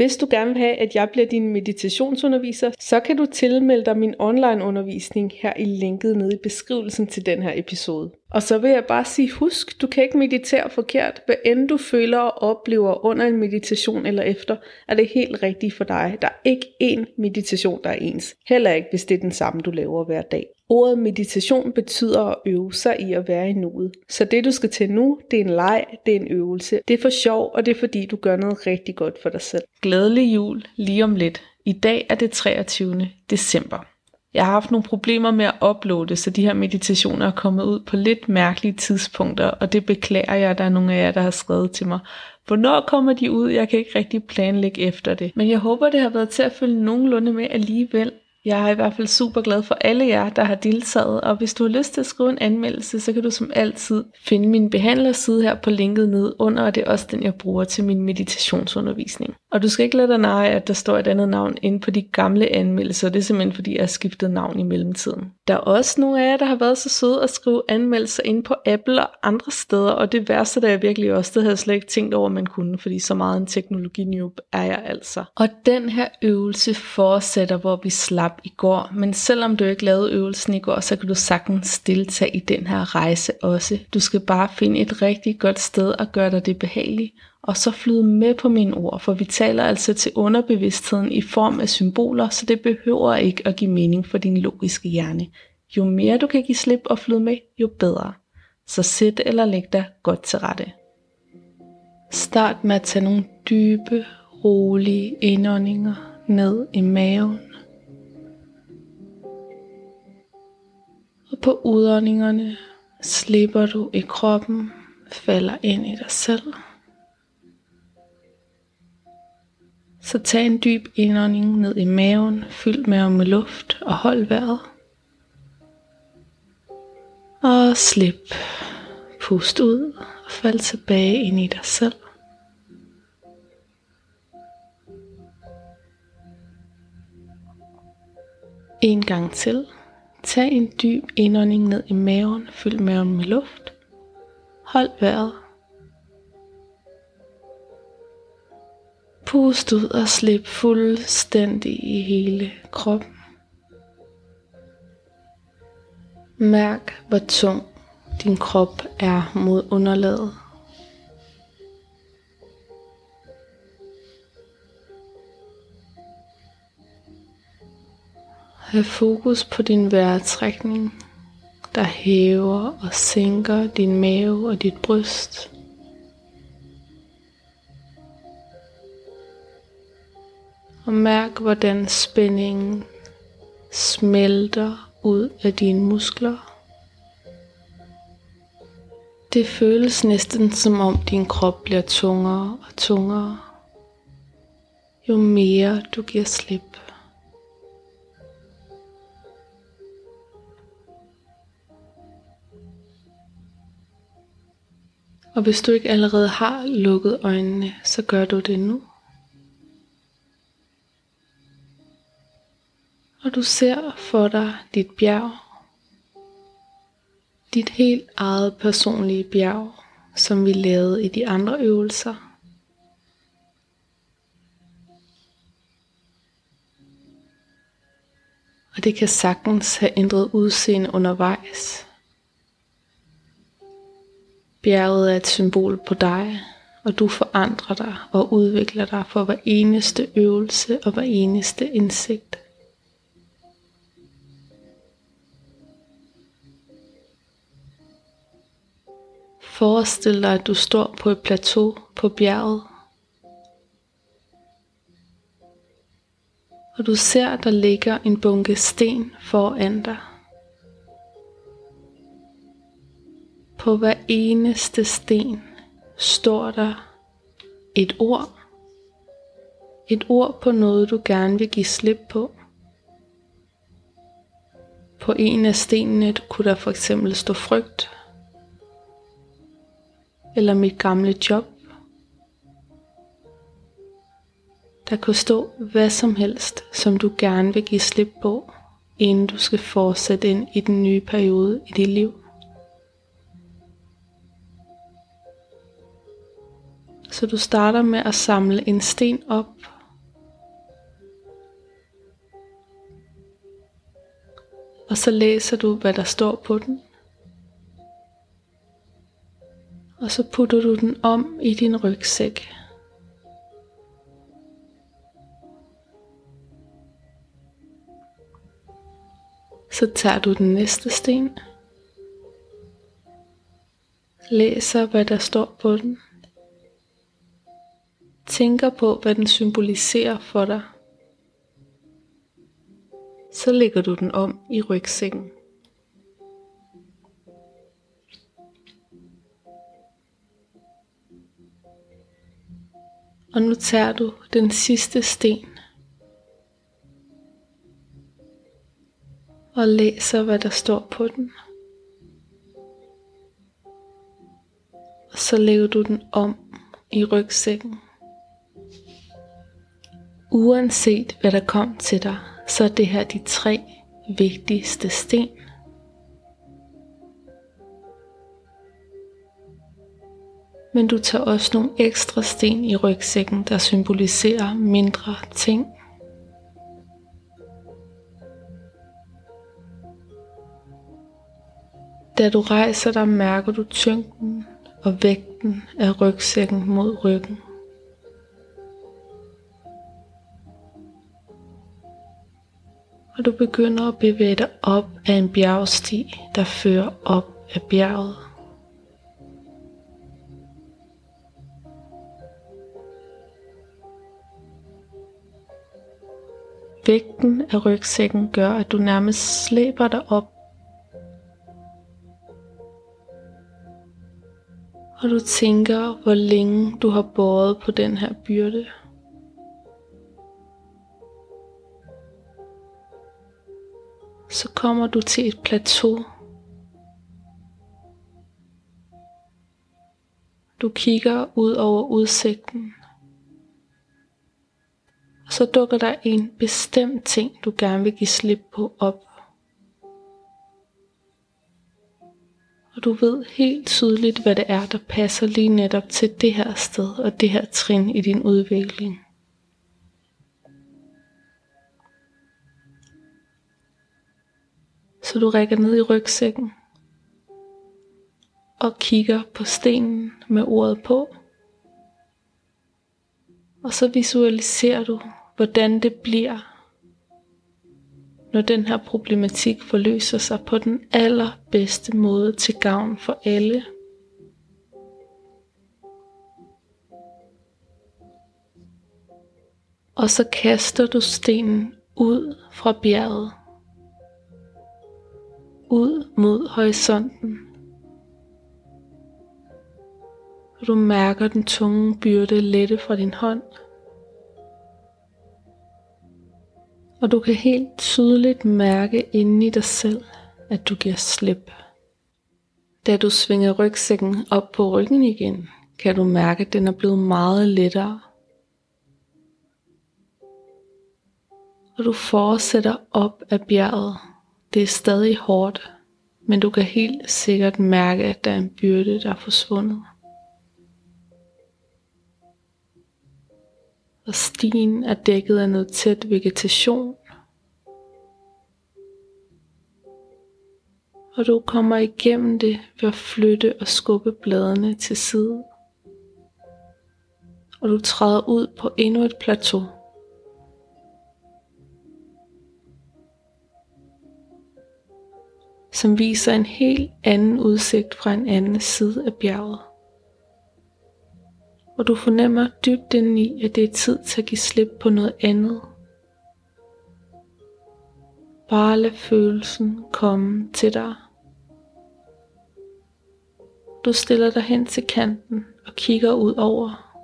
Hvis du gerne vil have, at jeg bliver din meditationsunderviser, så kan du tilmelde dig min online undervisning her i linket nede i beskrivelsen til den her episode. Og så vil jeg bare sige, husk, du kan ikke meditere forkert. Hvad end du føler og oplever under en meditation eller efter, er det helt rigtigt for dig. Der er ikke én meditation, der er ens. Heller ikke, hvis det er den samme, du laver hver dag. Ordet meditation betyder at øve sig i at være i nuet. Så det du skal til nu, det er en leg, det er en øvelse. Det er for sjov, og det er fordi du gør noget rigtig godt for dig selv. Glædelig jul lige om lidt. I dag er det 23. december. Jeg har haft nogle problemer med at uploade, så de her meditationer er kommet ud på lidt mærkelige tidspunkter, og det beklager jeg, at der er nogle af jer, der har skrevet til mig. Hvornår kommer de ud? Jeg kan ikke rigtig planlægge efter det. Men jeg håber, det har været til at følge nogenlunde med alligevel. Jeg er i hvert fald super glad for alle jer, der har deltaget, og hvis du har lyst til at skrive en anmeldelse, så kan du som altid finde min behandlerside her på linket ned under, og det er også den, jeg bruger til min meditationsundervisning. Og du skal ikke lade dig nej, at der står et andet navn inde på de gamle anmeldelser, det er simpelthen fordi, jeg har skiftet navn i mellemtiden. Der er også nogle af jer, der har været så søde at skrive anmeldelser ind på Apple og andre steder, og det værste, der er virkelig også, det havde jeg slet ikke tænkt over, at man kunne, fordi så meget en teknologinoob er jeg altså. Og den her øvelse fortsætter, hvor vi slap i går, men selvom du ikke lavede øvelsen i går, så kan du sagtens deltage i den her rejse også. Du skal bare finde et rigtig godt sted at gøre dig det behageligt, og så flyde med på mine ord, for vi taler altså til underbevidstheden i form af symboler, så det behøver ikke at give mening for din logiske hjerne. Jo mere du kan give slip og flyde med, jo bedre. Så sæt eller læg dig godt til rette. Start med at tage nogle dybe, rolige indåndinger ned i maven. Og på udåndingerne slipper du i kroppen, falder ind i dig selv. Så tag en dyb indånding ned i maven, fyld med med luft og hold vejret. Og slip. Pust ud og fald tilbage ind i dig selv. En gang til. Tag en dyb indånding ned i maven, fyld maven med luft. Hold vejret Pust ud og slip fuldstændig i hele kroppen. Mærk, hvor tung din krop er mod underlaget. Hav fokus på din vejrtrækning, der hæver og sænker din mave og dit bryst. Og mærk, hvordan spændingen smelter ud af dine muskler. Det føles næsten som om din krop bliver tungere og tungere, jo mere du giver slip. Og hvis du ikke allerede har lukket øjnene, så gør du det nu. Og du ser for dig dit bjerg. Dit helt eget personlige bjerg, som vi lavede i de andre øvelser. Og det kan sagtens have ændret udseende undervejs. Bjerget er et symbol på dig, og du forandrer dig og udvikler dig for hver eneste øvelse og hver eneste indsigt. Forestil dig, at du står på et plateau på bjerget. Og du ser, at der ligger en bunke sten foran dig. På hver eneste sten står der et ord. Et ord på noget, du gerne vil give slip på. På en af stenene kunne der for eksempel stå frygt. Eller mit gamle job. Der kunne stå hvad som helst, som du gerne vil give slip på, inden du skal fortsætte ind i den nye periode i dit liv. Så du starter med at samle en sten op. Og så læser du, hvad der står på den. Og så putter du den om i din rygsæk. Så tager du den næste sten. Læser, hvad der står på den tænker på, hvad den symboliserer for dig, så lægger du den om i rygsækken. Og nu tager du den sidste sten og læser, hvad der står på den. Og så lægger du den om i rygsækken. Uanset hvad der kom til dig, så er det her de tre vigtigste sten. Men du tager også nogle ekstra sten i rygsækken, der symboliserer mindre ting. Da du rejser dig, mærker du tyngden og vægten af rygsækken mod ryggen. og du begynder at bevæge dig op af en bjergsti, der fører op af bjerget. Vægten af rygsækken gør, at du nærmest slæber dig op. Og du tænker, hvor længe du har båret på den her byrde. så kommer du til et plateau. Du kigger ud over udsigten. Så dukker der en bestemt ting, du gerne vil give slip på op. Og du ved helt tydeligt, hvad det er, der passer lige netop til det her sted og det her trin i din udvikling. Så du rækker ned i rygsækken og kigger på stenen med ordet på. Og så visualiserer du, hvordan det bliver, når den her problematik forløser sig på den allerbedste måde til gavn for alle. Og så kaster du stenen ud fra bjerget ud mod horisonten. Og du mærker den tunge byrde lette fra din hånd. Og du kan helt tydeligt mærke inde i dig selv, at du giver slip. Da du svinger rygsækken op på ryggen igen, kan du mærke, at den er blevet meget lettere. Og du fortsætter op ad bjerget. Det er stadig hårdt, men du kan helt sikkert mærke, at der er en byrde, der er forsvundet. Og stien er dækket af noget tæt vegetation. Og du kommer igennem det ved at flytte og skubbe bladene til side. Og du træder ud på endnu et plateau. som viser en helt anden udsigt fra en anden side af bjerget. Og du fornemmer dybt indeni, at det er tid til at give slip på noget andet. Bare lad følelsen komme til dig. Du stiller dig hen til kanten og kigger ud over.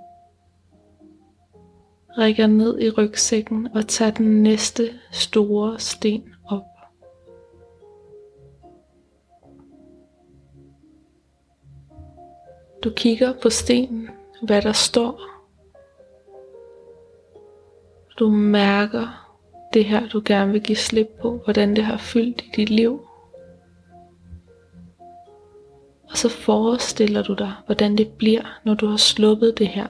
Rækker ned i rygsækken og tager den næste store sten op. Du kigger på stenen, hvad der står. Du mærker det her, du gerne vil give slip på, hvordan det har fyldt i dit liv. Og så forestiller du dig, hvordan det bliver, når du har sluppet det her.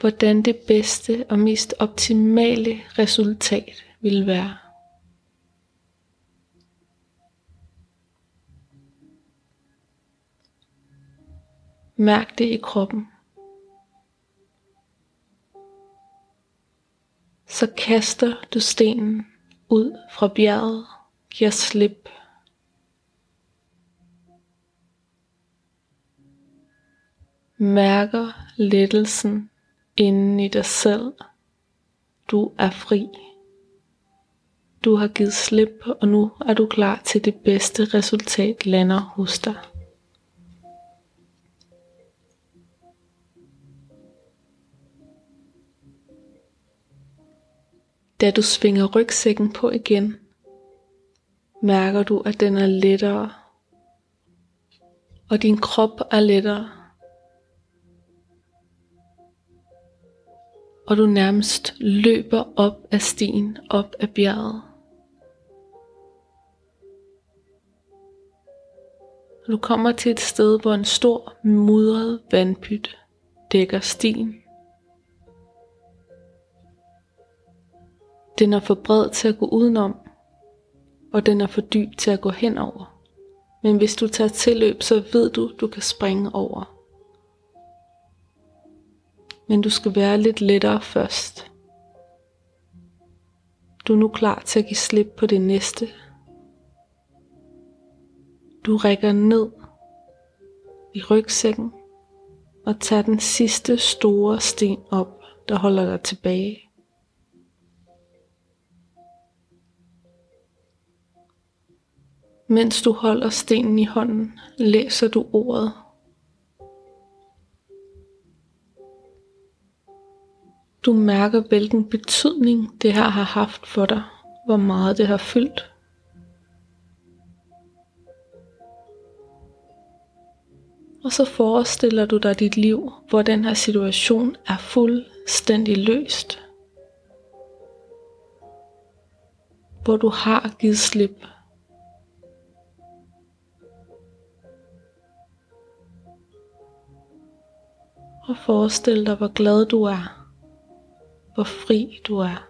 Hvordan det bedste og mest optimale resultat vil være. Mærk det i kroppen. Så kaster du stenen ud fra bjerget, giver slip. Mærker lettelsen inden i dig selv. Du er fri. Du har givet slip, og nu er du klar til det bedste resultat lander hos dig. Da du svinger rygsækken på igen, mærker du, at den er lettere, og din krop er lettere. Og du nærmest løber op af stien, op af bjerget. Du kommer til et sted, hvor en stor mudret vandpyt dækker stien. Den er for bred til at gå udenom, og den er for dyb til at gå henover. Men hvis du tager tilløb, så ved du, du kan springe over. Men du skal være lidt lettere først. Du er nu klar til at give slip på det næste. Du rækker ned i rygsækken og tager den sidste store sten op, der holder dig tilbage. Mens du holder stenen i hånden, læser du ordet. Du mærker, hvilken betydning det her har haft for dig, hvor meget det har fyldt. Og så forestiller du dig dit liv, hvor den her situation er fuldstændig løst. Hvor du har givet slip og forestil dig, hvor glad du er, hvor fri du er.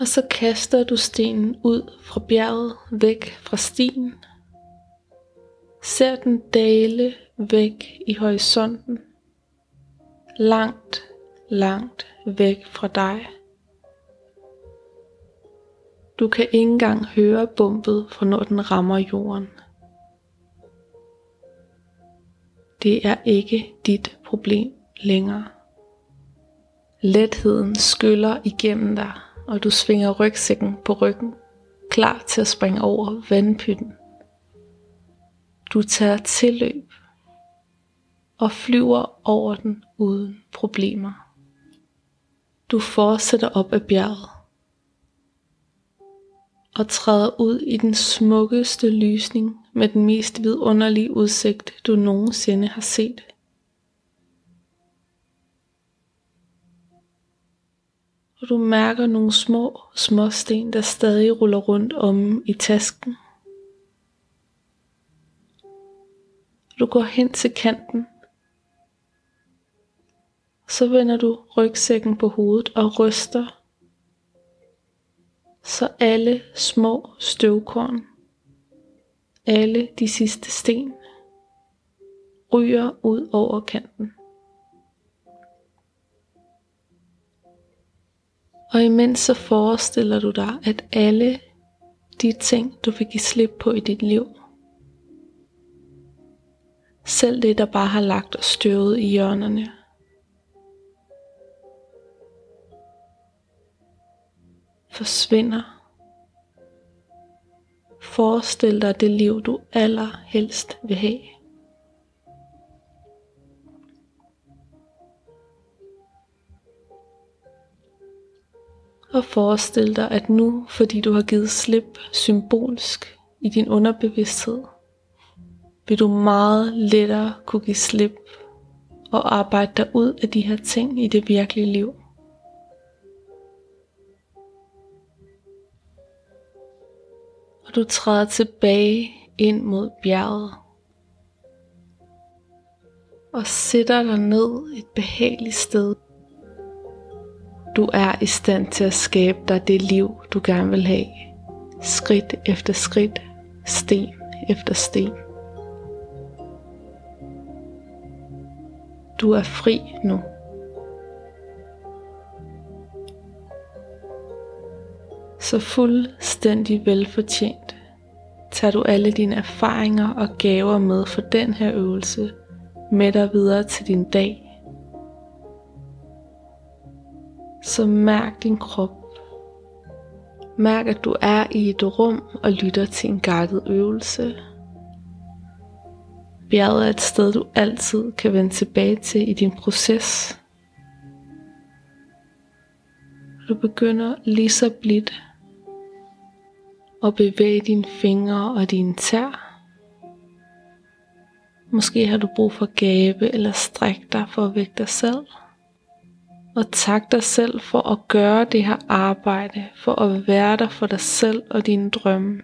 Og så kaster du stenen ud fra bjerget, væk fra stien. Ser den dale væk i horisonten. Langt, langt væk fra dig. Du kan ikke engang høre bumpet, fra når den rammer jorden. Det er ikke dit problem længere. Letheden skyller igennem dig. og du svinger rygsækken på ryggen, klar til at springe over vandpytten. Du tager tilløb og flyver over den uden problemer. Du fortsætter op ad bjerget og træder ud i den smukkeste lysning med den mest vidunderlige udsigt, du nogensinde har set. Og du mærker nogle små småsten, der stadig ruller rundt om i tasken. Du går hen til kanten. Så vender du rygsækken på hovedet og ryster så alle små støvkorn, alle de sidste sten, ryger ud over kanten. Og imens så forestiller du dig, at alle de ting, du vil give slip på i dit liv, selv det, der bare har lagt og støvet i hjørnerne, forsvinder. Forestil dig det liv, du allerhelst vil have. Og forestil dig, at nu, fordi du har givet slip symbolsk i din underbevidsthed, vil du meget lettere kunne give slip og arbejde dig ud af de her ting i det virkelige liv. Og du træder tilbage ind mod bjerget og sætter dig ned et behageligt sted. Du er i stand til at skabe dig det liv, du gerne vil have. Skridt efter skridt, sten efter sten. Du er fri nu. Så fuldstændig velfortjent tager du alle dine erfaringer og gaver med for den her øvelse med dig videre til din dag. Så mærk din krop. Mærk, at du er i et rum og lytter til en guided øvelse. Bjerget er et sted, du altid kan vende tilbage til i din proces. Du begynder lige så blidt og bevæge dine fingre og dine tær. Måske har du brug for gabe eller stræk dig for at vække dig selv. Og tak dig selv for at gøre det her arbejde, for at være der for dig selv og dine drømme.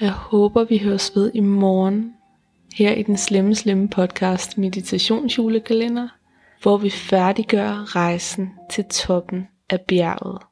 Jeg håber, vi høres ved i morgen her i den slemme slemme podcast Meditationsjulekalender, hvor vi færdiggør rejsen til toppen af bjerget.